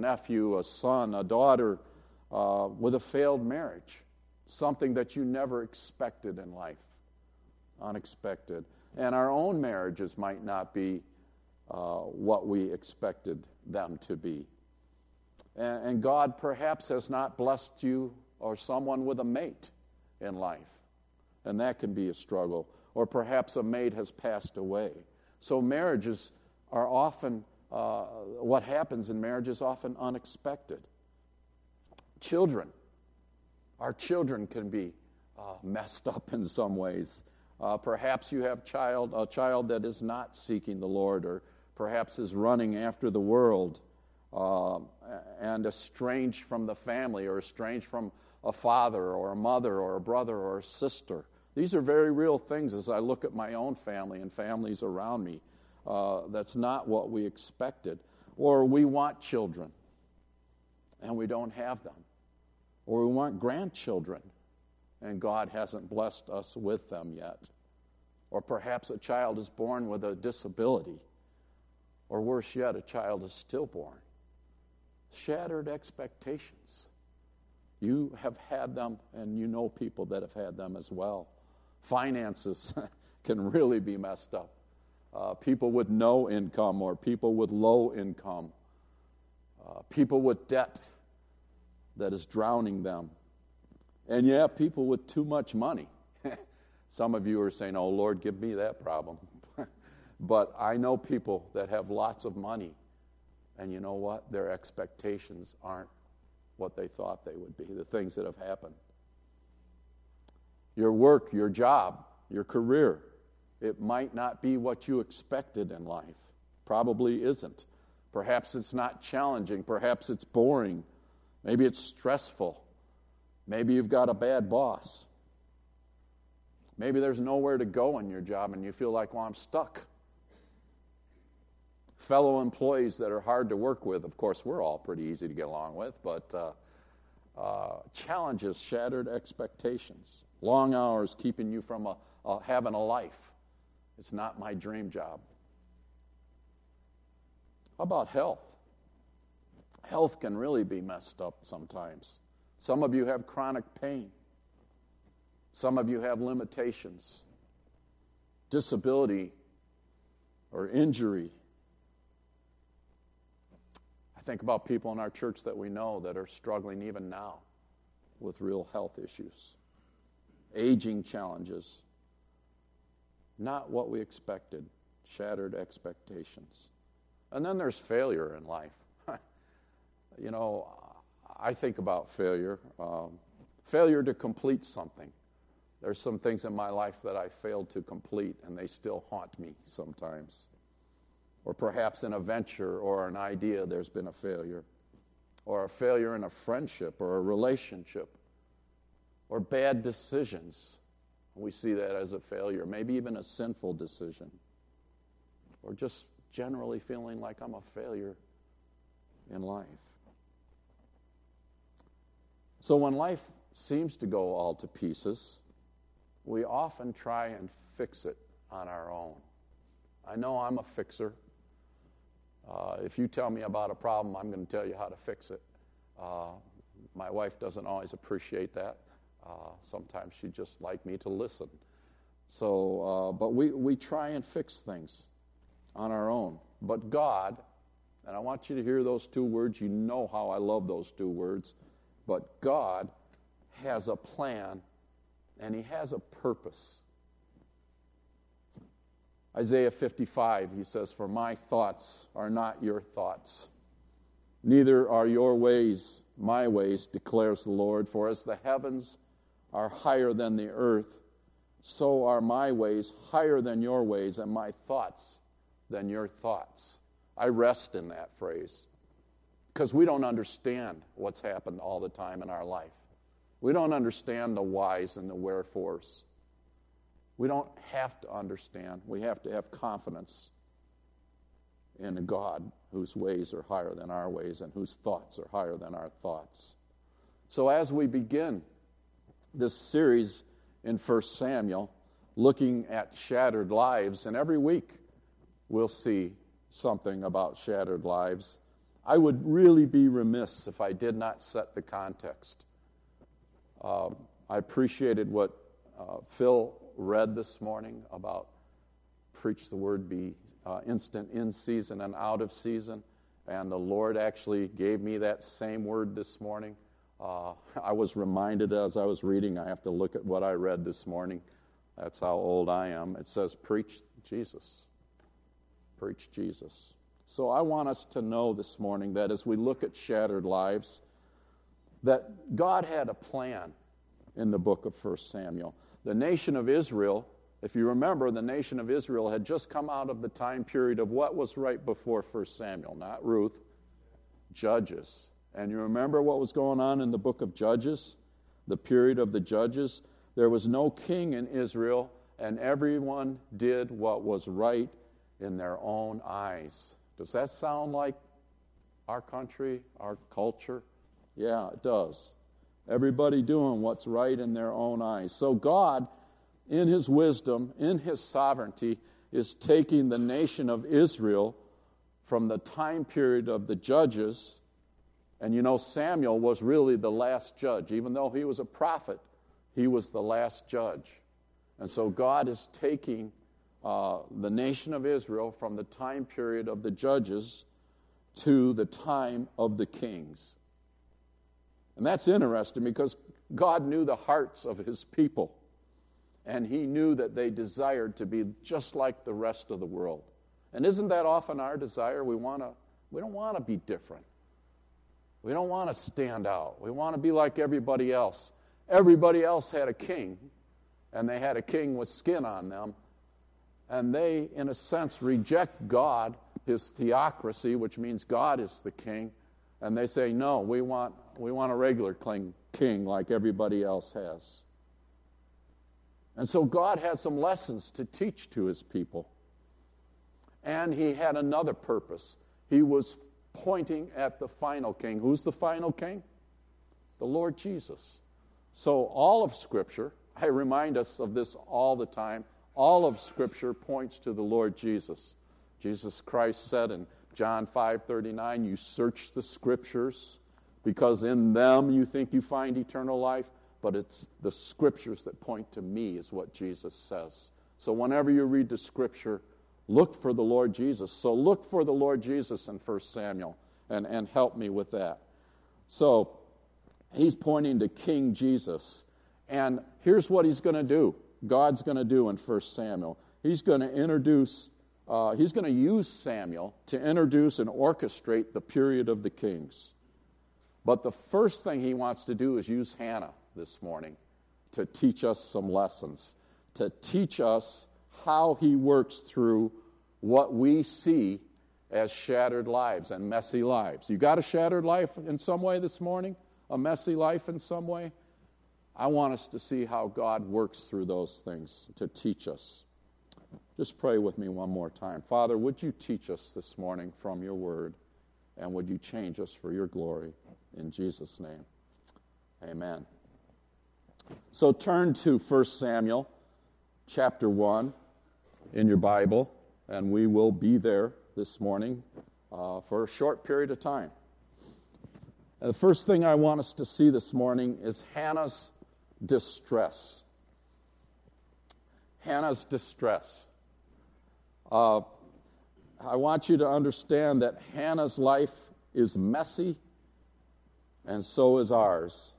nephew, a son, a daughter uh, with a failed marriage, something that you never expected in life, unexpected. And our own marriages might not be uh, what we expected them to be. And, and God perhaps has not blessed you or someone with a mate in life, and that can be a struggle. Or perhaps a mate has passed away. So marriages are often, uh, what happens in marriage is often unexpected. Children, our children can be uh, messed up in some ways. Uh, perhaps you have child, a child that is not seeking the Lord, or perhaps is running after the world uh, and estranged from the family, or estranged from a father, or a mother, or a brother, or a sister. These are very real things as I look at my own family and families around me. Uh, that's not what we expected. Or we want children and we don't have them. Or we want grandchildren and God hasn't blessed us with them yet. Or perhaps a child is born with a disability. Or worse yet, a child is stillborn. Shattered expectations. You have had them, and you know people that have had them as well. Finances can really be messed up uh, people with no income or people with low income, uh, people with debt that is drowning them. And yeah, people with too much money. Some of you are saying, Oh Lord, give me that problem. but I know people that have lots of money, and you know what? Their expectations aren't what they thought they would be, the things that have happened. Your work, your job, your career, it might not be what you expected in life. Probably isn't. Perhaps it's not challenging. Perhaps it's boring. Maybe it's stressful. Maybe you've got a bad boss. Maybe there's nowhere to go in your job and you feel like, well, I'm stuck. Fellow employees that are hard to work with, of course, we're all pretty easy to get along with, but uh, uh, challenges, shattered expectations, long hours keeping you from a, a, having a life. It's not my dream job. How about health? Health can really be messed up sometimes. Some of you have chronic pain. Some of you have limitations, disability, or injury. I think about people in our church that we know that are struggling even now with real health issues, aging challenges, not what we expected, shattered expectations. And then there's failure in life. you know, I think about failure um, failure to complete something. There's some things in my life that I failed to complete, and they still haunt me sometimes. Or perhaps in a venture or an idea, there's been a failure. Or a failure in a friendship or a relationship. Or bad decisions we see that as a failure, maybe even a sinful decision, or just generally feeling like I'm a failure in life. So when life seems to go all to pieces, we often try and fix it on our own. I know I'm a fixer. Uh, if you tell me about a problem, I'm going to tell you how to fix it. Uh, my wife doesn't always appreciate that. Uh, sometimes she'd just like me to listen. So, uh, but we, we try and fix things on our own. But God, and I want you to hear those two words. You know how I love those two words. But God has a plan and He has a purpose. Isaiah 55, he says, For my thoughts are not your thoughts, neither are your ways my ways, declares the Lord. For as the heavens are higher than the earth, so are my ways higher than your ways, and my thoughts than your thoughts. I rest in that phrase because we don't understand what's happened all the time in our life. We don't understand the whys and the wherefores. We don't have to understand. We have to have confidence in a God whose ways are higher than our ways and whose thoughts are higher than our thoughts. So, as we begin this series in 1 Samuel, looking at shattered lives, and every week we'll see something about shattered lives. I would really be remiss if I did not set the context. Uh, I appreciated what uh, Phil read this morning about preach the word be uh, instant in season and out of season. And the Lord actually gave me that same word this morning. Uh, I was reminded as I was reading, I have to look at what I read this morning. That's how old I am. It says, Preach Jesus. Preach Jesus. So I want us to know this morning that as we look at shattered lives, that God had a plan in the book of 1 Samuel. The nation of Israel, if you remember, the nation of Israel had just come out of the time period of what was right before 1 Samuel, not Ruth, Judges. And you remember what was going on in the book of Judges, the period of the Judges? There was no king in Israel, and everyone did what was right in their own eyes. Does that sound like our country, our culture? Yeah, it does. Everybody doing what's right in their own eyes. So God, in His wisdom, in His sovereignty, is taking the nation of Israel from the time period of the judges. And you know, Samuel was really the last judge. Even though he was a prophet, he was the last judge. And so God is taking uh, the nation of Israel from the time period of the judges to the time of the kings. And that's interesting because God knew the hearts of his people. And he knew that they desired to be just like the rest of the world. And isn't that often our desire? We, wanna, we don't want to be different. We don't want to stand out. We want to be like everybody else. Everybody else had a king, and they had a king with skin on them. And they, in a sense, reject God, his theocracy, which means God is the king. And they say, no, we want we want a regular king like everybody else has. And so God had some lessons to teach to his people. And he had another purpose. He was pointing at the final king. Who's the final king? The Lord Jesus. So, all of Scripture, I remind us of this all the time, all of Scripture points to the Lord Jesus. Jesus Christ said in John 5 39, You search the Scriptures because in them you think you find eternal life, but it's the scriptures that point to me, is what Jesus says. So whenever you read the scripture, look for the Lord Jesus. So look for the Lord Jesus in 1 Samuel and, and help me with that. So he's pointing to King Jesus. And here's what he's going to do God's going to do in 1 Samuel. He's going to introduce, uh, he's going to use Samuel to introduce and orchestrate the period of the kings. But the first thing he wants to do is use Hannah this morning to teach us some lessons, to teach us how he works through what we see as shattered lives and messy lives. You got a shattered life in some way this morning? A messy life in some way? I want us to see how God works through those things to teach us. Just pray with me one more time. Father, would you teach us this morning from your word, and would you change us for your glory? In Jesus' name, amen. So turn to 1 Samuel chapter 1 in your Bible, and we will be there this morning uh, for a short period of time. And the first thing I want us to see this morning is Hannah's distress. Hannah's distress. Uh, I want you to understand that Hannah's life is messy and so is ours.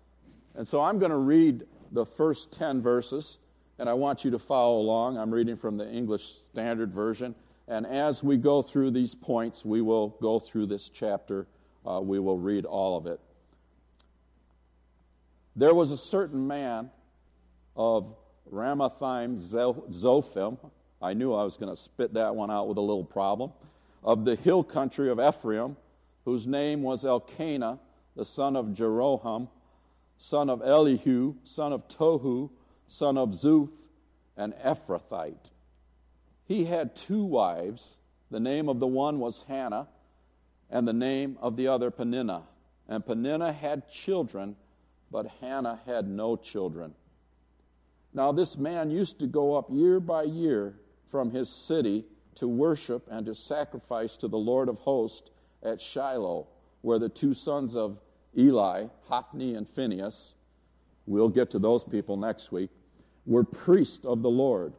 And so I'm going to read the first 10 verses, and I want you to follow along. I'm reading from the English Standard Version. And as we go through these points, we will go through this chapter. Uh, we will read all of it. There was a certain man of Ramathaim Zophim. I knew I was going to spit that one out with a little problem. Of the hill country of Ephraim, whose name was Elkanah the son of Jeroham, son of Elihu, son of Tohu, son of Zuph, an Ephrathite. He had two wives. The name of the one was Hannah, and the name of the other Peninnah. And Peninnah had children, but Hannah had no children. Now, this man used to go up year by year from his city to worship and to sacrifice to the Lord of hosts at Shiloh where the two sons of Eli, Hophni and Phinehas, we'll get to those people next week, were priests of the Lord.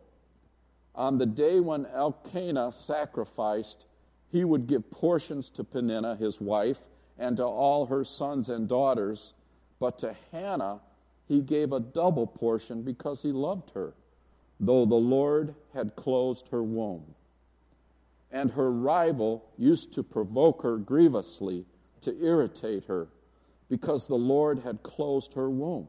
On the day when Elkanah sacrificed, he would give portions to Peninnah, his wife, and to all her sons and daughters, but to Hannah he gave a double portion because he loved her, though the Lord had closed her womb. And her rival used to provoke her grievously to irritate her because the Lord had closed her womb.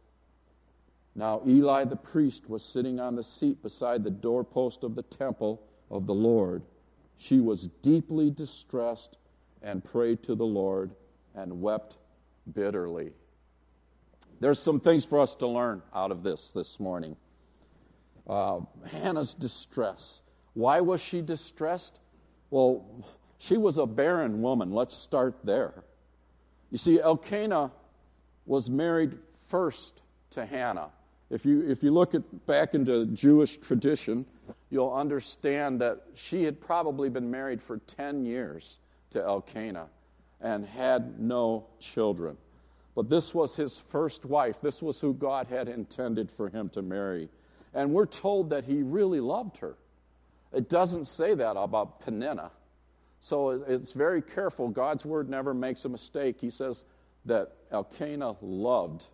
Now Eli the priest was sitting on the seat beside the doorpost of the temple of the Lord. She was deeply distressed and prayed to the Lord and wept bitterly. There's some things for us to learn out of this this morning. Uh, Hannah's distress. Why was she distressed? Well, she was a barren woman. Let's start there. You see, Elkanah was married first to Hannah. If you, if you look at, back into Jewish tradition, you'll understand that she had probably been married for 10 years to Elkanah and had no children. But this was his first wife. This was who God had intended for him to marry. And we're told that he really loved her. It doesn't say that about Peninnah. So it's very careful. God's word never makes a mistake. He says that Elkanah loved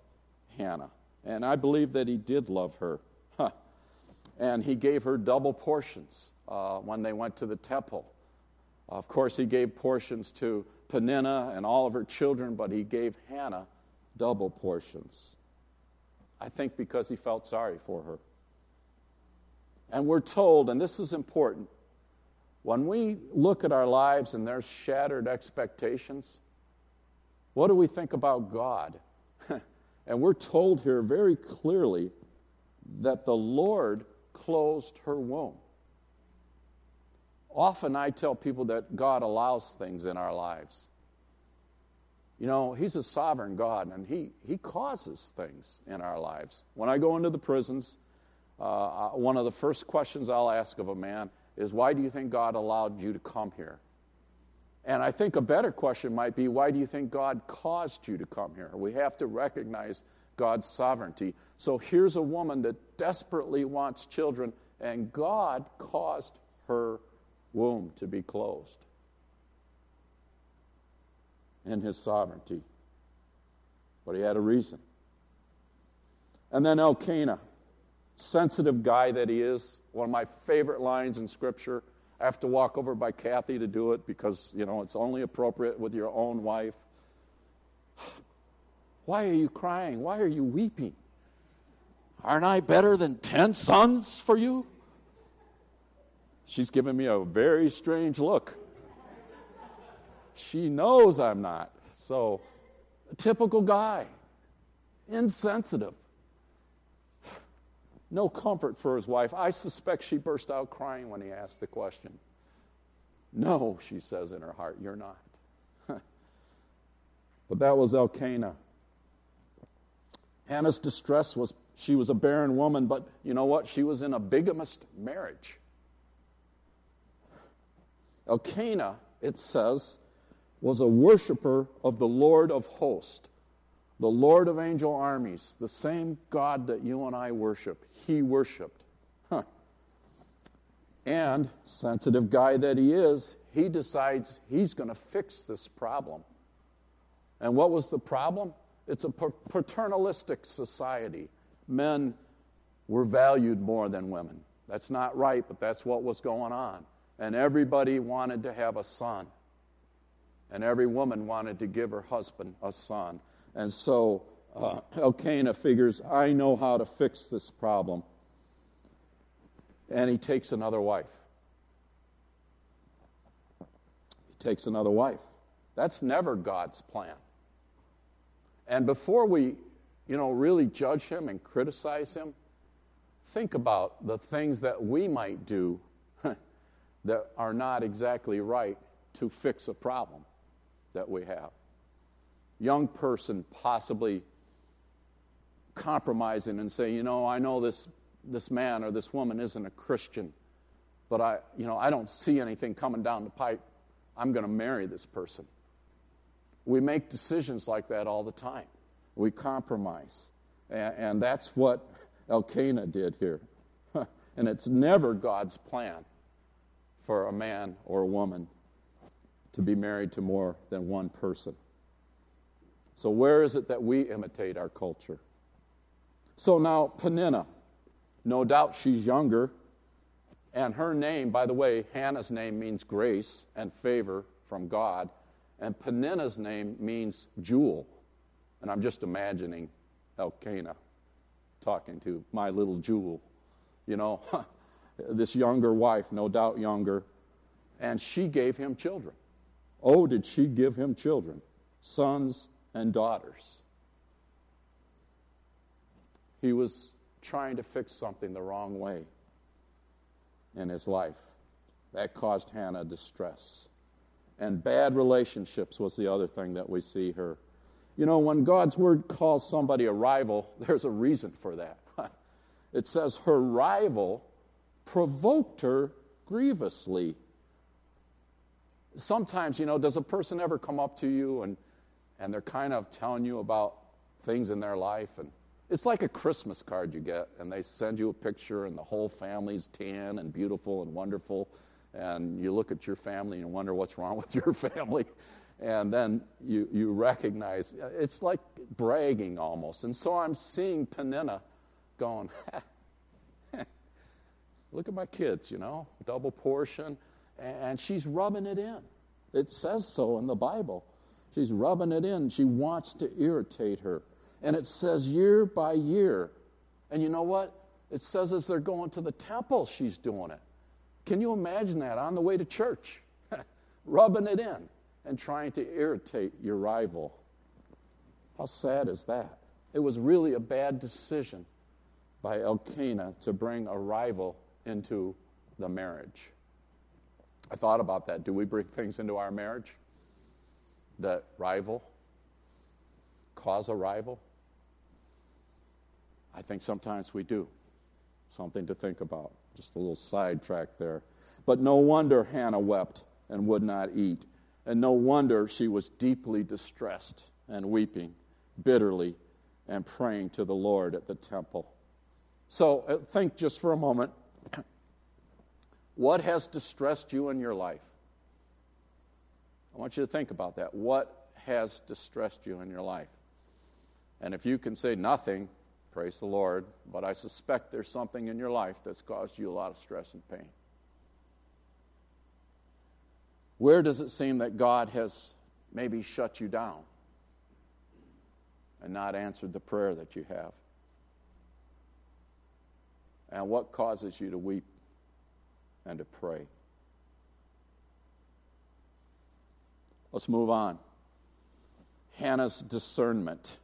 Hannah. And I believe that he did love her. Huh. And he gave her double portions uh, when they went to the temple. Of course, he gave portions to Peninnah and all of her children, but he gave Hannah double portions. I think because he felt sorry for her. And we're told, and this is important, when we look at our lives and there's shattered expectations, what do we think about God? And we're told here very clearly that the Lord closed her womb. Often I tell people that God allows things in our lives. You know, He's a sovereign God, and He, he causes things in our lives. When I go into the prisons, uh, one of the first questions I'll ask of a man is, Why do you think God allowed you to come here? And I think a better question might be, Why do you think God caused you to come here? We have to recognize God's sovereignty. So here's a woman that desperately wants children, and God caused her womb to be closed in his sovereignty. But he had a reason. And then Elkanah, sensitive guy that he is, one of my favorite lines in Scripture. I have to walk over by Kathy to do it because, you know, it's only appropriate with your own wife. Why are you crying? Why are you weeping? Aren't I better than 10 sons for you? She's giving me a very strange look. She knows I'm not. So, a typical guy, insensitive. No comfort for his wife. I suspect she burst out crying when he asked the question. No, she says in her heart, you're not. but that was Elkanah. Hannah's distress was she was a barren woman, but you know what? She was in a bigamist marriage. Elkanah, it says, was a worshiper of the Lord of hosts, the Lord of angel armies, the same God that you and I worship. He worshiped. Huh. And, sensitive guy that he is, he decides he's going to fix this problem. And what was the problem? It's a paternalistic society. Men were valued more than women. That's not right, but that's what was going on and everybody wanted to have a son. And every woman wanted to give her husband a son. And so uh, Elkanah figures, I know how to fix this problem. And he takes another wife. He takes another wife. That's never God's plan. And before we, you know, really judge him and criticize him, think about the things that we might do that are not exactly right to fix a problem that we have. Young person possibly compromising and say, you know, I know this, this man or this woman isn't a Christian, but I, you know, I don't see anything coming down the pipe. I'm going to marry this person. We make decisions like that all the time. We compromise. And, and that's what Elkanah did here. and it's never God's plan for a man or a woman to be married to more than one person. So, where is it that we imitate our culture? So now, Peninnah, no doubt she's younger, and her name, by the way, Hannah's name means grace and favor from God, and Peninnah's name means jewel. And I'm just imagining Elkanah talking to my little jewel. You know, this younger wife, no doubt younger, and she gave him children. Oh, did she give him children, sons and daughters. He was trying to fix something the wrong way in his life. That caused Hannah distress. And bad relationships was the other thing that we see her. You know, when God's word calls somebody a rival, there's a reason for that. it says her rival provoked her grievously. Sometimes, you know, does a person ever come up to you and, and they're kind of telling you about things in their life and it's like a Christmas card you get, and they send you a picture, and the whole family's tan and beautiful and wonderful. And you look at your family and wonder what's wrong with your family. And then you, you recognize it's like bragging almost. And so I'm seeing Peninnah going, look at my kids, you know, double portion. And she's rubbing it in. It says so in the Bible. She's rubbing it in. She wants to irritate her. And it says year by year. And you know what? It says as they're going to the temple, she's doing it. Can you imagine that on the way to church? Rubbing it in and trying to irritate your rival. How sad is that? It was really a bad decision by Elkanah to bring a rival into the marriage. I thought about that. Do we bring things into our marriage that rival, cause a rival? I think sometimes we do. Something to think about. Just a little sidetrack there. But no wonder Hannah wept and would not eat. And no wonder she was deeply distressed and weeping bitterly and praying to the Lord at the temple. So uh, think just for a moment what has distressed you in your life? I want you to think about that. What has distressed you in your life? And if you can say nothing, Praise the Lord. But I suspect there's something in your life that's caused you a lot of stress and pain. Where does it seem that God has maybe shut you down and not answered the prayer that you have? And what causes you to weep and to pray? Let's move on. Hannah's discernment.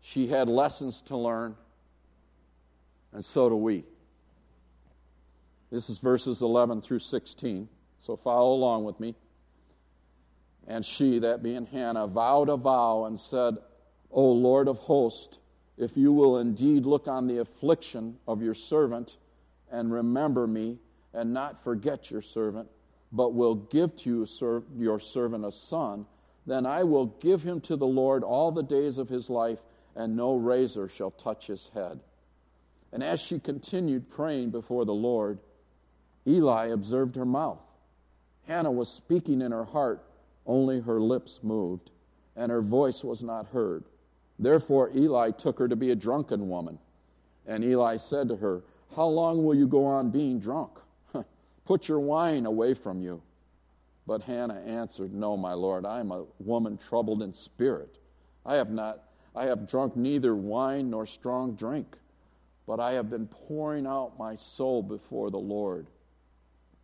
She had lessons to learn, and so do we. This is verses 11 through 16, so follow along with me. And she, that being Hannah, vowed a vow and said, O Lord of hosts, if you will indeed look on the affliction of your servant and remember me, and not forget your servant, but will give to you your servant a son, then I will give him to the Lord all the days of his life and no razor shall touch his head. And as she continued praying before the Lord, Eli observed her mouth. Hannah was speaking in her heart, only her lips moved, and her voice was not heard. Therefore Eli took her to be a drunken woman. And Eli said to her, How long will you go on being drunk? Put your wine away from you. But Hannah answered, No, my Lord, I am a woman troubled in spirit. I have not I have drunk neither wine nor strong drink, but I have been pouring out my soul before the Lord.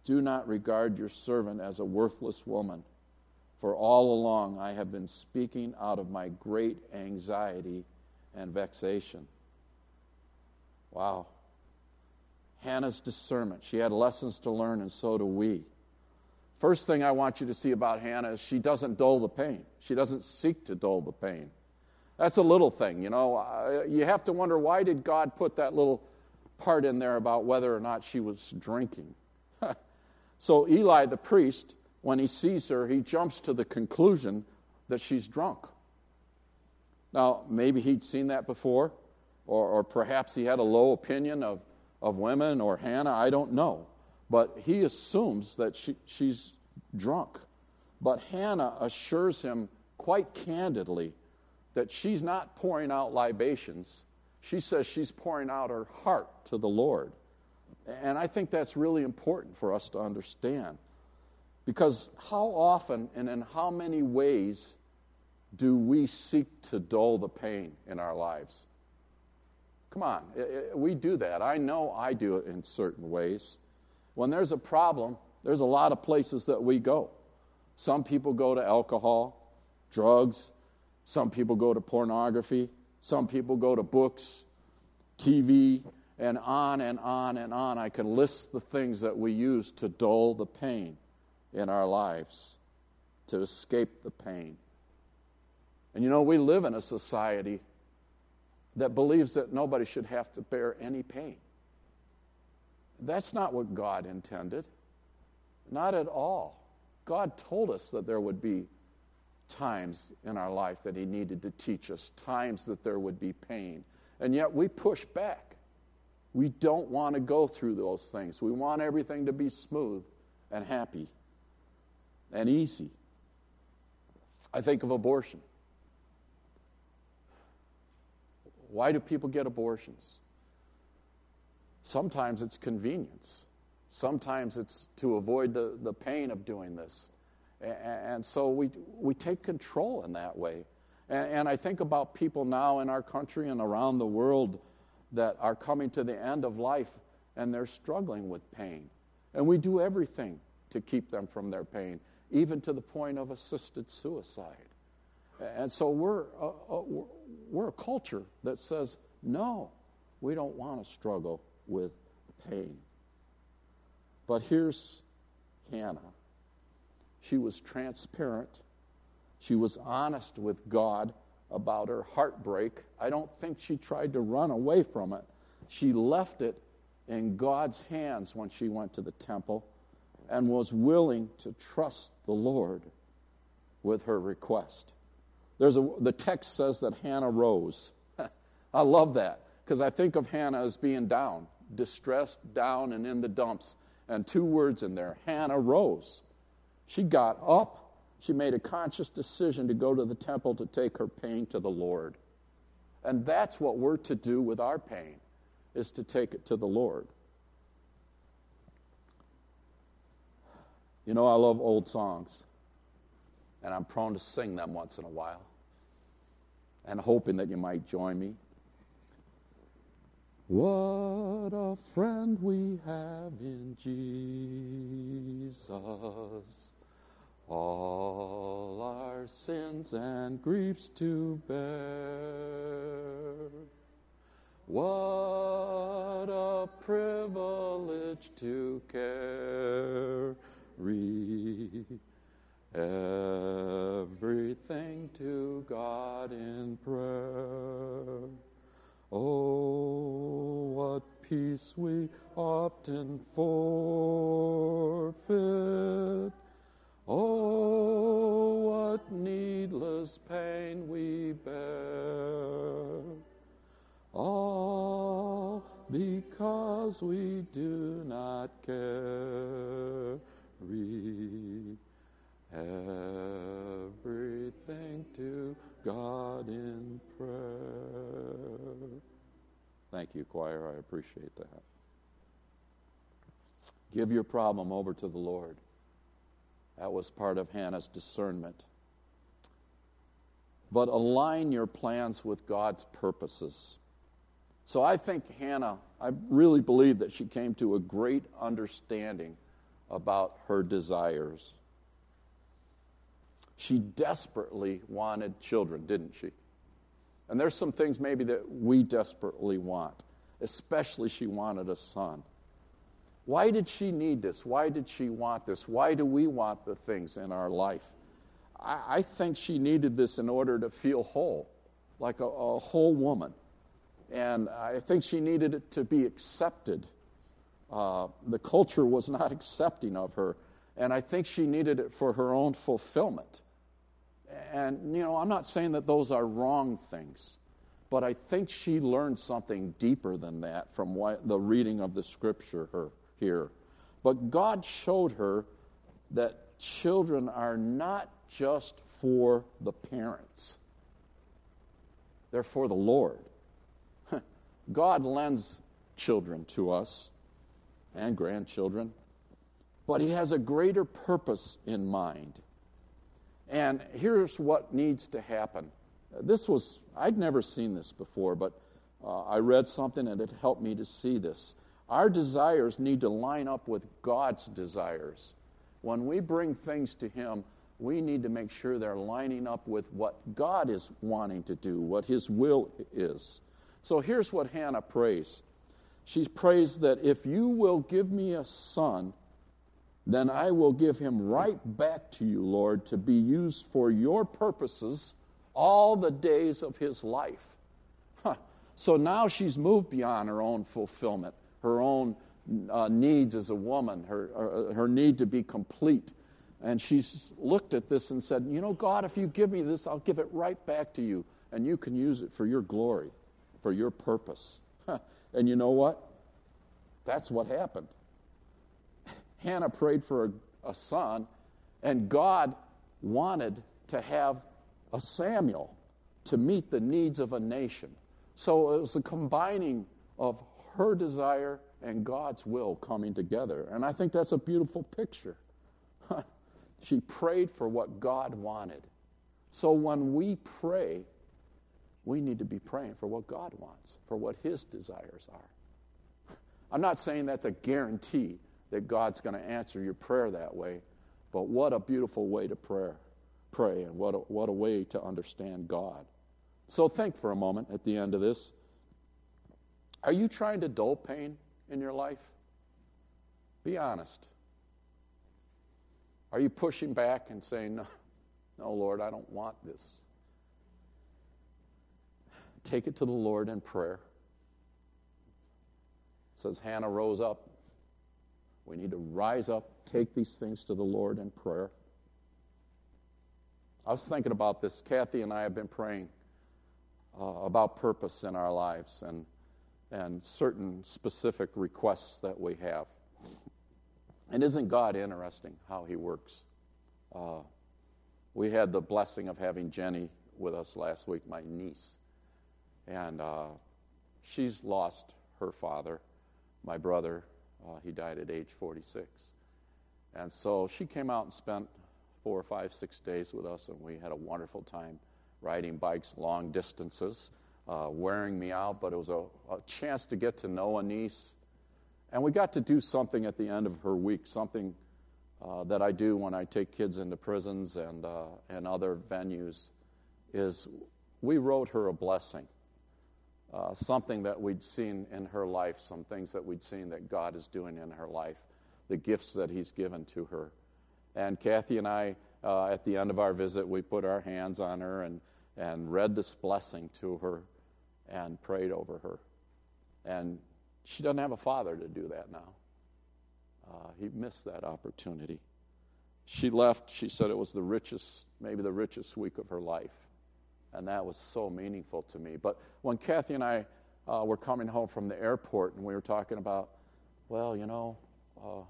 Do not regard your servant as a worthless woman, For all along I have been speaking out of my great anxiety and vexation. Wow. Hannah's discernment. She had lessons to learn, and so do we. First thing I want you to see about Hannah is she doesn't dull the pain. She doesn't seek to dull the pain. That's a little thing, you know. You have to wonder why did God put that little part in there about whether or not she was drinking. so Eli the priest, when he sees her, he jumps to the conclusion that she's drunk. Now, maybe he'd seen that before, or, or perhaps he had a low opinion of, of women or Hannah, I don't know. But he assumes that she, she's drunk. But Hannah assures him quite candidly that she's not pouring out libations. She says she's pouring out her heart to the Lord. And I think that's really important for us to understand. Because how often and in how many ways do we seek to dull the pain in our lives? Come on, we do that. I know I do it in certain ways. When there's a problem, there's a lot of places that we go. Some people go to alcohol, drugs, some people go to pornography, some people go to books, TV, and on and on and on. I can list the things that we use to dull the pain in our lives, to escape the pain. And you know, we live in a society that believes that nobody should have to bear any pain. That's not what God intended. Not at all. God told us that there would be times in our life that He needed to teach us, times that there would be pain. And yet we push back. We don't want to go through those things. We want everything to be smooth and happy and easy. I think of abortion. Why do people get abortions? Sometimes it's convenience. Sometimes it's to avoid the, the pain of doing this. And, and so we, we take control in that way. And, and I think about people now in our country and around the world that are coming to the end of life and they're struggling with pain. And we do everything to keep them from their pain, even to the point of assisted suicide. And so we're a, a, we're a culture that says, no, we don't want to struggle with pain. But here's Hannah. She was transparent. She was honest with God about her heartbreak. I don't think she tried to run away from it. She left it in God's hands when she went to the temple and was willing to trust the Lord with her request. There's a, the text says that Hannah rose. I love that because I think of Hannah as being down distressed, down, and in the dumps. And two words in there Hannah rose. She got up. She made a conscious decision to go to the temple to take her pain to the Lord. And that's what we're to do with our pain, is to take it to the Lord. You know, I love old songs, and I'm prone to sing them once in a while, and hoping that you might join me. What a friend we have in Jesus. All our sins and griefs to bear. What a privilege to carry everything to God in prayer. Oh, what peace we often forfeit. Oh, what needless pain we bear. All because we do not carry everything to God in prayer. Thank you, choir. I appreciate that. Give your problem over to the Lord. That was part of Hannah's discernment. But align your plans with God's purposes. So I think Hannah, I really believe that she came to a great understanding about her desires. She desperately wanted children, didn't she? And there's some things maybe that we desperately want, especially she wanted a son. Why did she need this? Why did she want this? Why do we want the things in our life? I, I think she needed this in order to feel whole, like a, a whole woman. And I think she needed it to be accepted. Uh, the culture was not accepting of her. And I think she needed it for her own fulfillment. And, you know, I'm not saying that those are wrong things, but I think she learned something deeper than that from the reading of the scripture her, here. But God showed her that children are not just for the parents, they're for the Lord. God lends children to us and grandchildren, but He has a greater purpose in mind. And here's what needs to happen. This was, I'd never seen this before, but uh, I read something and it helped me to see this. Our desires need to line up with God's desires. When we bring things to Him, we need to make sure they're lining up with what God is wanting to do, what His will is. So here's what Hannah prays. She prays that if you will give me a son, then I will give him right back to you, Lord, to be used for your purposes all the days of his life. Huh. So now she's moved beyond her own fulfillment, her own uh, needs as a woman, her, uh, her need to be complete. And she's looked at this and said, You know, God, if you give me this, I'll give it right back to you, and you can use it for your glory, for your purpose. Huh. And you know what? That's what happened. Hannah prayed for a, a son, and God wanted to have a Samuel to meet the needs of a nation. So it was a combining of her desire and God's will coming together. And I think that's a beautiful picture. she prayed for what God wanted. So when we pray, we need to be praying for what God wants, for what His desires are. I'm not saying that's a guarantee that God's going to answer your prayer that way. But what a beautiful way to pray, pray, and what a, what a way to understand God. So think for a moment at the end of this. Are you trying to dull pain in your life? Be honest. Are you pushing back and saying, No, no Lord, I don't want this? Take it to the Lord in prayer. It says Hannah rose up we need to rise up, take these things to the Lord in prayer. I was thinking about this. Kathy and I have been praying uh, about purpose in our lives and, and certain specific requests that we have. And isn't God interesting how He works? Uh, we had the blessing of having Jenny with us last week, my niece. And uh, she's lost her father, my brother, uh, he died at age 46. And so she came out and spent four or five, six days with us, and we had a wonderful time riding bikes long distances, uh, wearing me out, but it was a, a chance to get to know a niece. And we got to do something at the end of her week, something uh, that I do when I take kids into prisons and, uh, and other venues, is we wrote her a blessing uh, something that we'd seen in her life, some things that we'd seen that God is doing in her life, the gifts that He's given to her. And Kathy and I, uh, at the end of our visit, we put our hands on her and, and read this blessing to her and prayed over her. And she doesn't have a father to do that now. Uh, he missed that opportunity. She left, she said it was the richest, maybe the richest week of her life. And that was so meaningful to me. But when Kathy and I uh, were coming home from the airport and we were talking about, well, you know, uh,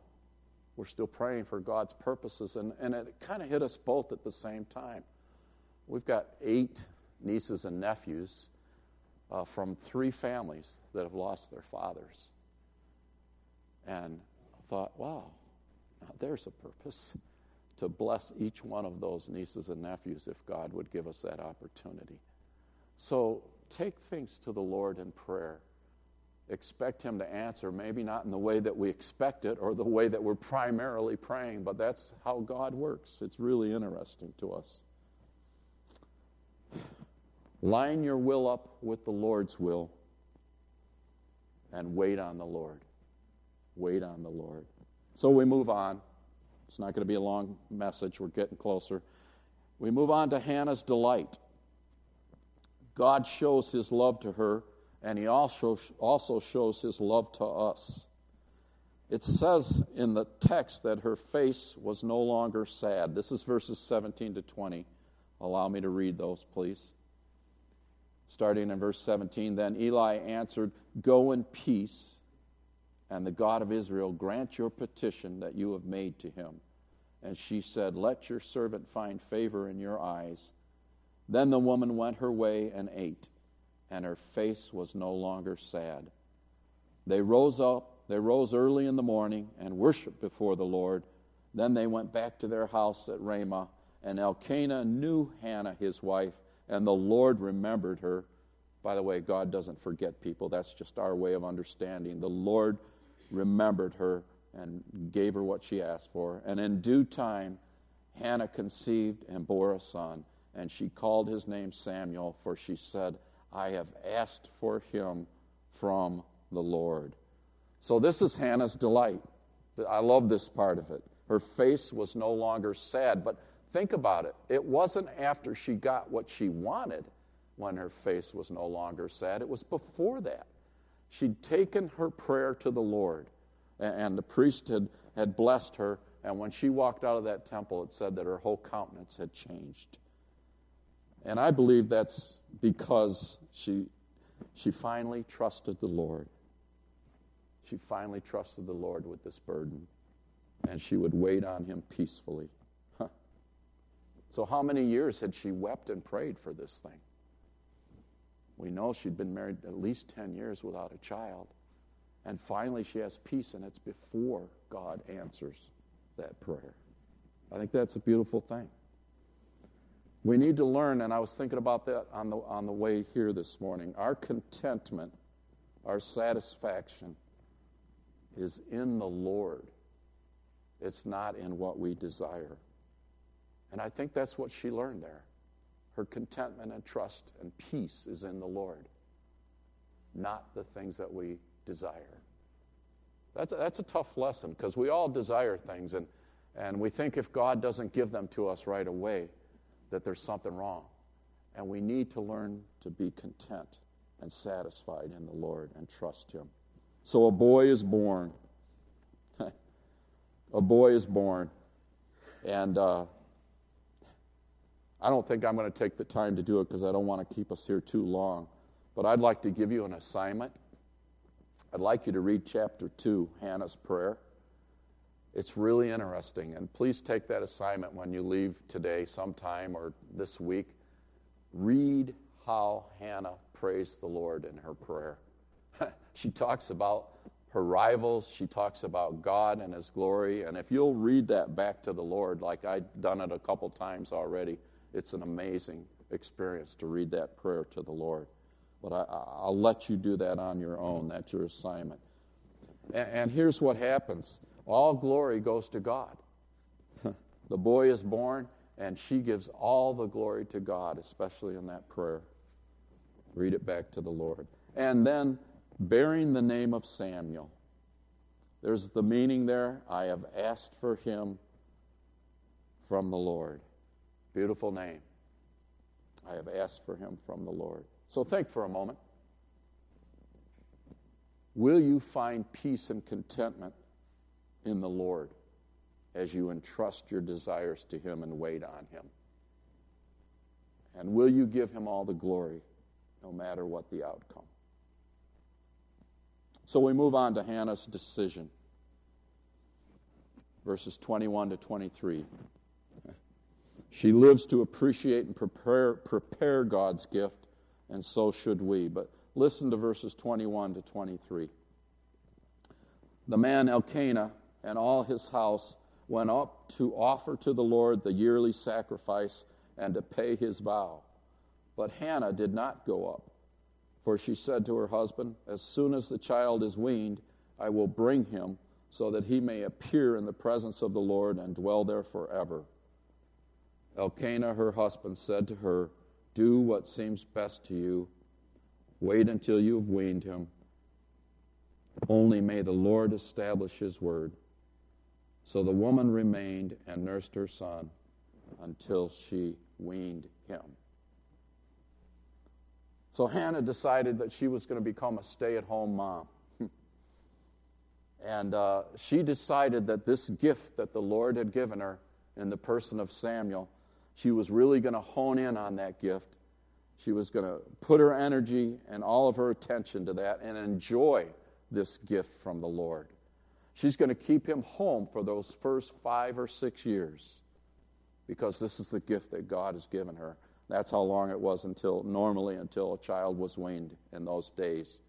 we're still praying for God's purposes, and, and it kind of hit us both at the same time. We've got eight nieces and nephews uh, from three families that have lost their fathers. And I thought, wow, now there's a purpose to bless each one of those nieces and nephews if God would give us that opportunity. So take things to the Lord in prayer expect Him to answer, maybe not in the way that we expect it or the way that we're primarily praying, but that's how God works. It's really interesting to us. Line your will up with the Lord's will and wait on the Lord. Wait on the Lord. So we move on. It's not going to be a long message. We're getting closer. We move on to Hannah's delight. God shows his love to her, and he also, also shows his love to us. It says in the text that her face was no longer sad. This is verses 17 to 20. Allow me to read those, please. Starting in verse 17 Then Eli answered, Go in peace, and the God of Israel grant your petition that you have made to him. And she said, Let your servant find favor in your eyes. Then the woman went her way and ate, and her face was no longer sad. They rose up, they rose early in the morning and worshiped before the Lord. Then they went back to their house at Ramah, and Elkanah knew Hannah, his wife, and the Lord remembered her. By the way, God doesn't forget people. That's just our way of understanding. The Lord remembered her and gave her what she asked for. And in due time, Hannah conceived and bore a son, and she called his name Samuel, for she said, I have asked for him from the Lord. So, this is Hannah's delight. I love this part of it. Her face was no longer sad, but think about it. It wasn't after she got what she wanted when her face was no longer sad, it was before that. She'd taken her prayer to the Lord and the priest had, had blessed her. And when she walked out of that temple, it said that her whole countenance had changed. And I believe that's because she, she finally trusted the Lord. She finally trusted the Lord with this burden, and she would wait on him peacefully. Huh. So, how many years had she wept and prayed for this thing? We know she'd been married at least 10 years without a child. And finally, she has peace, and it's before God answers that prayer. I think that's a beautiful thing. We need to learn, and I was thinking about that on the, on the way here this morning. Our contentment, our satisfaction is in the Lord, it's not in what we desire. And I think that's what she learned there. Her contentment and trust and peace is in the Lord, not the things that we desire. That's a, that's a tough lesson because we all desire things, and, and we think if God doesn't give them to us right away, that there's something wrong. And we need to learn to be content and satisfied in the Lord and trust Him. So a boy is born. a boy is born. And uh, I don't think I'm going to take the time to do it because I don't want to keep us here too long. But I'd like to give you an assignment. I'd like you to read chapter 2, Hannah's prayer. It's really interesting, and please take that assignment when you leave today, sometime, or this week. Read how Hannah praised the Lord in her prayer. she talks about her rivals, she talks about God and His glory, and if you'll read that back to the Lord, like I've done it a couple times already, it's an amazing experience to read that prayer to the Lord. But I, will let you do that on your own. That's your assignment. And, and here's what happens all glory goes to God. the boy is born, and she gives all the glory to God, especially in that prayer. Read it back to the Lord. And then bearing the name of Samuel. There's the meaning there. I have asked for him from the Lord. Beautiful name. I have asked for him from the Lord. So think for a moment. Will you find peace and contentment in the Lord as you entrust your desires to Him and wait on Him? And will you give Him all the glory no matter what the outcome? So we move on to Hannah's decision. Verses 21 to 23. She lives to appreciate and prepare, prepare God's gift and so should we. But listen to verses 21 to 23. The man Elkanah and all his house went up to offer to the Lord the yearly sacrifice and to pay his vow. But Hannah did not go up. For she said to her husband, As soon as the child is weaned, I will bring him, so that he may appear in the presence of the Lord and dwell there forever. Elkanah, her husband, said to her, Do what seems best to you. Wait until you have weaned him. Only may the Lord establish his word. So the woman remained and nursed her son until she weaned him. So Hannah decided that she was going to become a stay at home mom. and uh, she decided that this gift that the Lord had given her in the person of Samuel, she was really going to hone in on that gift. She was going to put her energy and all of her attention to that and enjoy this gift from the Lord. She's going to keep him home for those first five or six years because this is the gift that God has given her. That's how long it was until, normally, until a child was weaned in those days.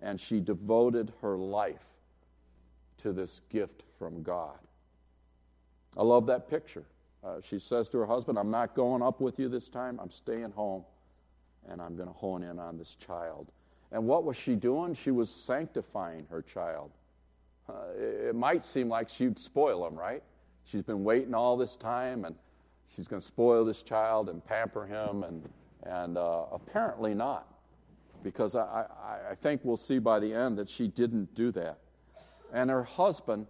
And she devoted her life to this gift from God. I love that picture. Uh, she says to her husband, I'm not going up with you this time. I'm staying home and I'm going to hone in on this child. And what was she doing? She was sanctifying her child. Uh, it, might seem like she'd spoil him, right? She's been waiting all this time and she's going to spoil this child and pamper him, and, and uh, apparently not, because I, I, I think we'll see by the end that she didn't do that. And her husband,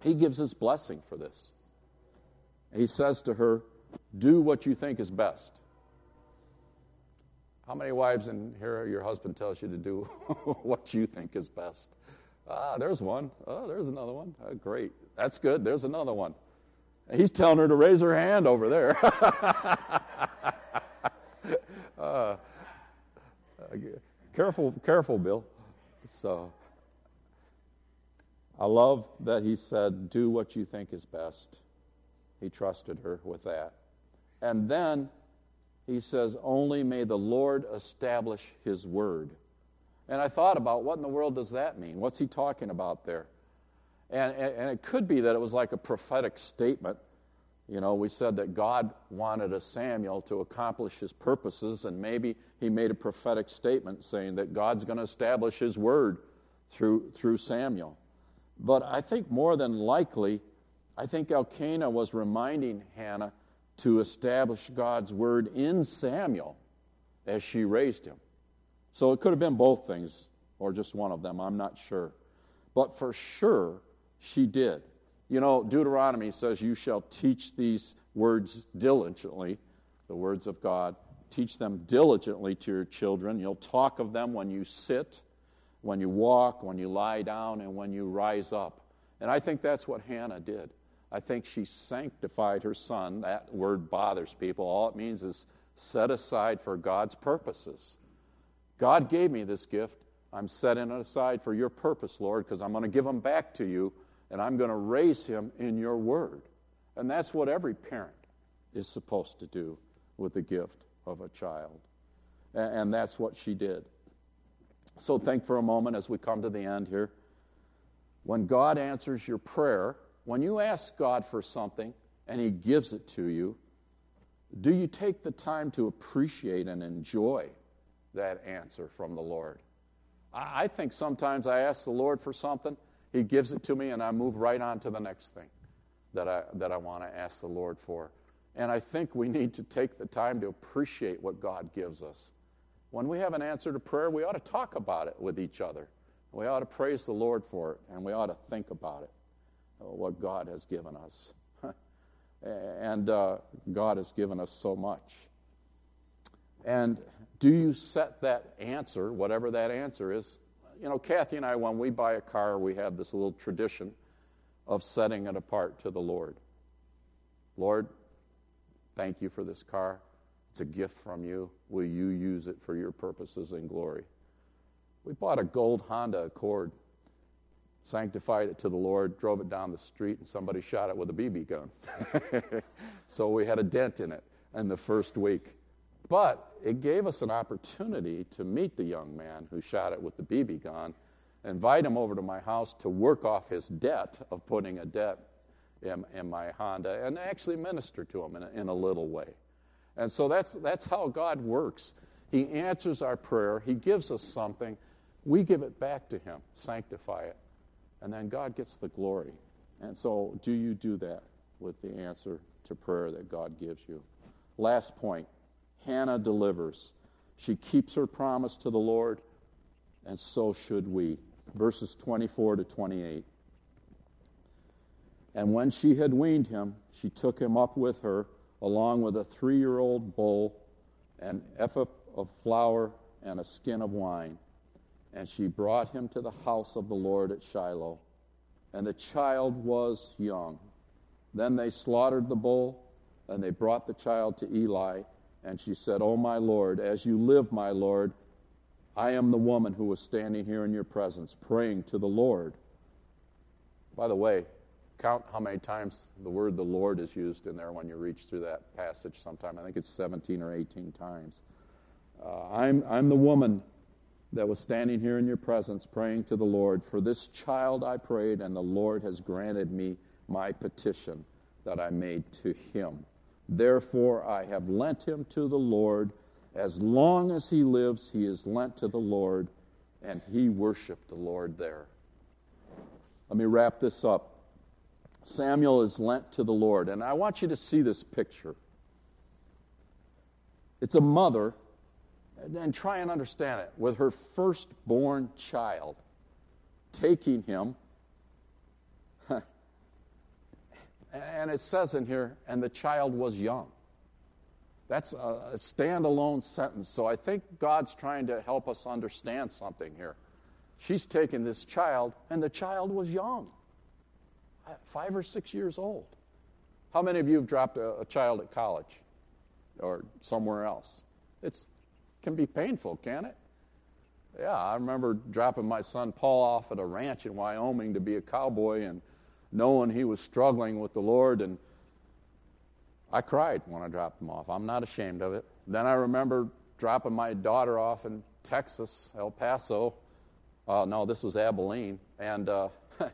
he gives his blessing for this. He says to her, Do what you think is best. How many wives in here your husband tells you to do what you think is best? Ah, there's one. Oh, there's another one. Oh, great. That's good. There's another one. He's telling her to raise her hand over there. uh, careful, careful, Bill. So, I love that he said, Do what you think is best. He trusted her with that. And then he says, Only may the Lord establish his word. And I thought about what in the world does that mean? What's he talking about there? And, and it could be that it was like a prophetic statement. You know, we said that God wanted a Samuel to accomplish his purposes, and maybe he made a prophetic statement saying that God's going to establish his word through, through Samuel. But I think more than likely, I think Elkanah was reminding Hannah to establish God's word in Samuel as she raised him. So it could have been both things, or just one of them, I'm not sure. But for sure, she did. You know, Deuteronomy says, You shall teach these words diligently, the words of God. Teach them diligently to your children. You'll talk of them when you sit, when you walk, when you lie down, and when you rise up. And I think that's what Hannah did. I think she sanctified her son. That word bothers people. All it means is set aside for God's purposes. God gave me this gift. I'm setting it aside for your purpose, Lord, because I'm going to give him back to you and I'm going to raise him in your word. And that's what every parent is supposed to do with the gift of a child. And that's what she did. So think for a moment as we come to the end here. When God answers your prayer, when you ask God for something and He gives it to you, do you take the time to appreciate and enjoy that answer from the Lord? I think sometimes I ask the Lord for something he gives it to me, and I move right on to the next thing that I, that I want to ask the Lord for. And I think we need to take the time to appreciate what God gives us. When we have an answer to prayer, we ought to talk about it with each other. We ought to praise the Lord for it, and we ought to think about it, what God has given us. and uh, God has given us so much. And do you set that answer, whatever that answer is, you know, Kathy and I, when we buy a car, we have this little tradition of setting it apart to the Lord. Lord, thank you for this car. It's a gift from you. Will you use it for your purposes and glory? We bought a gold Honda Accord, sanctified it to the Lord, drove it down the street, and somebody shot it with a BB gun. so we had a dent in it in the first week. But it gave us an opportunity to meet the young man who shot it with the BB gun, invite him over to my house to work off his debt of putting a debt in, in my Honda, and actually minister to him in a, in a little way. And so that's, that's how God works. He answers our prayer, He gives us something. We give it back to Him, sanctify it, and then God gets the glory. And so, do you do that with the answer to prayer that God gives you? Last point Hannah delivers. She keeps her promise to the Lord, and so should we. Verses 24 to 28. And when she had weaned him, she took him up with her, along with a three year old bull, an ephah of flour, and a skin of wine. And she brought him to the house of the Lord at Shiloh. And the child was young. Then they slaughtered the bull, and they brought the child to Eli. And she said, O my Lord, as you live, my Lord, I am the woman who was standing here in your presence, praying to the Lord. By the way, count how many times the word the Lord is used in there when you reach through that passage sometime. I think it's 17 or 18 times. Uh, I'm, I'm the woman that was standing here in your presence praying to the Lord. For this child I prayed, and the Lord has granted me my petition that I made to him. Therefore, I have lent him to the Lord. As long as he lives, he is lent to the Lord, and he worshiped the Lord there. Let me wrap this up. Samuel is lent to the Lord, and I want you to see this picture. It's a mother and try and understand it, with her firstborn child, taking him. and it says in here, and the child was young. That's a standalone sentence. So I think God's trying to help us understand something here. She's taken this child, and the child was young, five or six years old. How many of you have dropped a, a child at college or somewhere else? It's can be painful, can it? Yeah, I remember dropping my son Paul off at a ranch in Wyoming to be a cowboy and knowing he was struggling with the Lord, and I cried when I dropped him off. I'm not ashamed of it. Then I remember dropping my daughter off in Texas, El Paso. Uh, no, this was Abilene, and uh,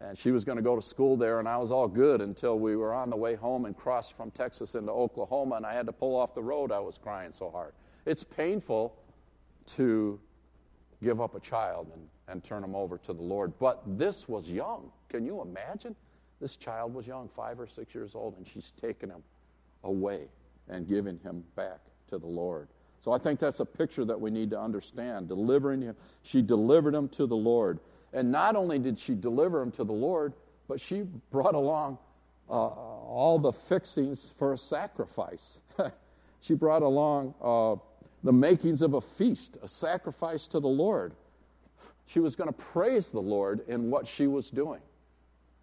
and she was going to go to school there, and I was all good until we were on the way home and crossed from Texas into Oklahoma, and I had to pull off the road. I was crying so hard. It's painful to give up a child and, and turn him over to the Lord. But this was young. Can you imagine? This child was young, five or six years old, and she's taken him away and giving him back to the Lord. So I think that's a picture that we need to understand. Delivering him, she delivered him to the Lord. And not only did she deliver him to the Lord, but she brought along uh, all the fixings for a sacrifice. she brought along uh, the makings of a feast, a sacrifice to the Lord. She was going to praise the Lord in what she was doing.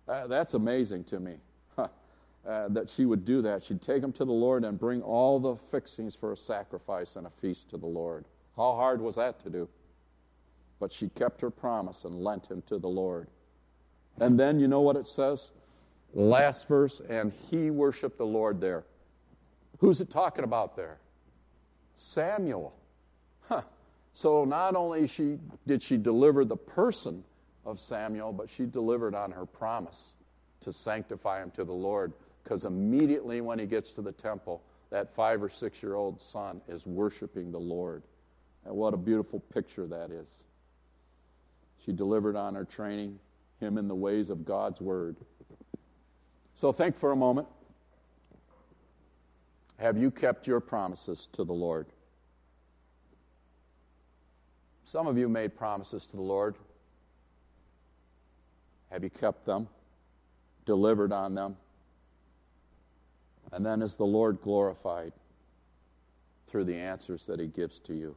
Uh, that's amazing to me uh, that she would do that. She'd take them to the Lord and bring all the fixings for a sacrifice and a feast to the Lord. How hard was that to do? But she kept her promise and lent him to the Lord. And then you know what it says? Last verse, and he worshiped the Lord there. Who's it talking about there? Samuel. Huh. So not only she, did she deliver the person of Samuel, but she delivered on her promise to sanctify him to the Lord. Because immediately when he gets to the temple, that five or six year old son is worshiping the Lord. And what a beautiful picture that is. She delivered on her training, him in the ways of God's word. So think for a moment. Have you kept your promises to the Lord? Some of you made promises to the Lord. Have you kept them? Delivered on them? And then is the Lord glorified through the answers that He gives to you?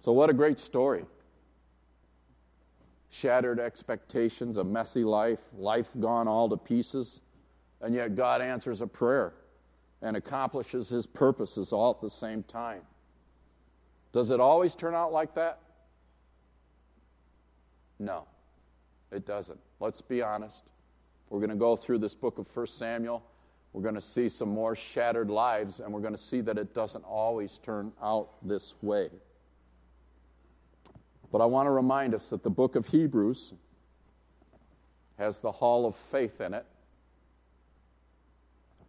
So, what a great story. Shattered expectations, a messy life, life gone all to pieces, and yet God answers a prayer and accomplishes his purposes all at the same time. Does it always turn out like that? No, it doesn't. Let's be honest. We're going to go through this book of 1 Samuel. We're going to see some more shattered lives, and we're going to see that it doesn't always turn out this way. But I want to remind us that the book of Hebrews has the hall of faith in it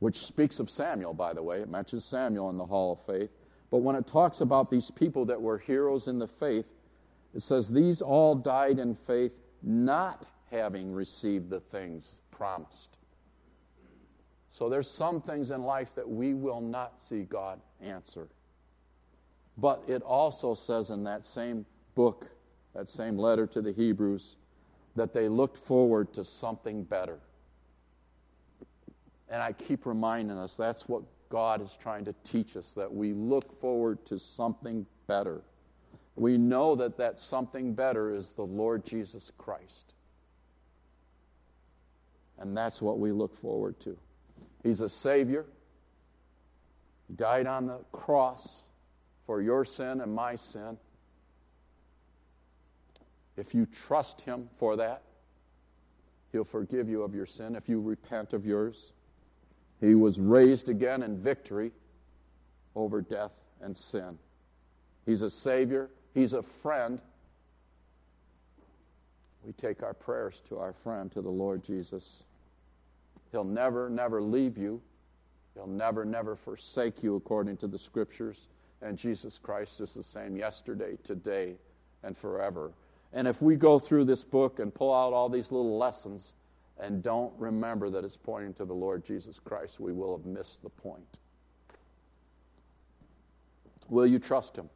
which speaks of Samuel, by the way. It mentions Samuel in the Hall of Faith. But when it talks about these people that were heroes in the faith, it says, These all died in faith, not having received the things promised. So there's some things in life that we will not see God answer. But it also says in that same book, that same letter to the Hebrews, that they looked forward to something better. And I keep reminding us that's what God is trying to teach us, that we look forward to something better. We know that that something better is the Lord Jesus Christ. And that's what we look forward to. He's a Savior. He died on the cross for your sin and my sin. If you trust Him for that, He'll forgive you of your sin if you repent of yours. He was raised again in victory over death and sin. He's a Savior, He's a friend. We take our prayers to our friend, to the Lord Jesus. He'll never, never leave you. He'll never, never forsake you according to the scriptures. And Jesus Christ is the same yesterday, today, and forever. And if we go through this book and pull out all these little lessons and don't remember that it's pointing to the Lord Jesus Christ, we will have missed the point. Will you trust Him?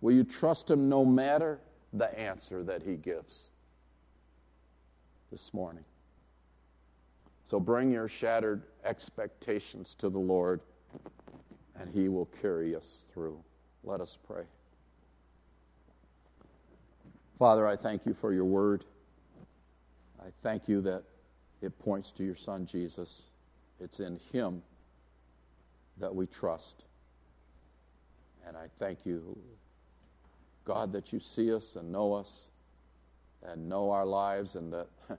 Will you trust Him no matter the answer that He gives this morning? So bring your shattered expectations to the Lord and He will carry us through. Let us pray. Father, I thank you for your word. I thank you that it points to your Son, Jesus. It's in Him that we trust. And I thank you, God, that you see us and know us and know our lives, and that,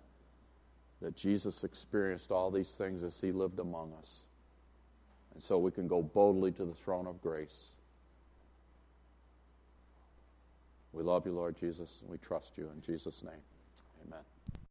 that Jesus experienced all these things as He lived among us. And so we can go boldly to the throne of grace. We love you, Lord Jesus, and we trust you in Jesus' name. Amen.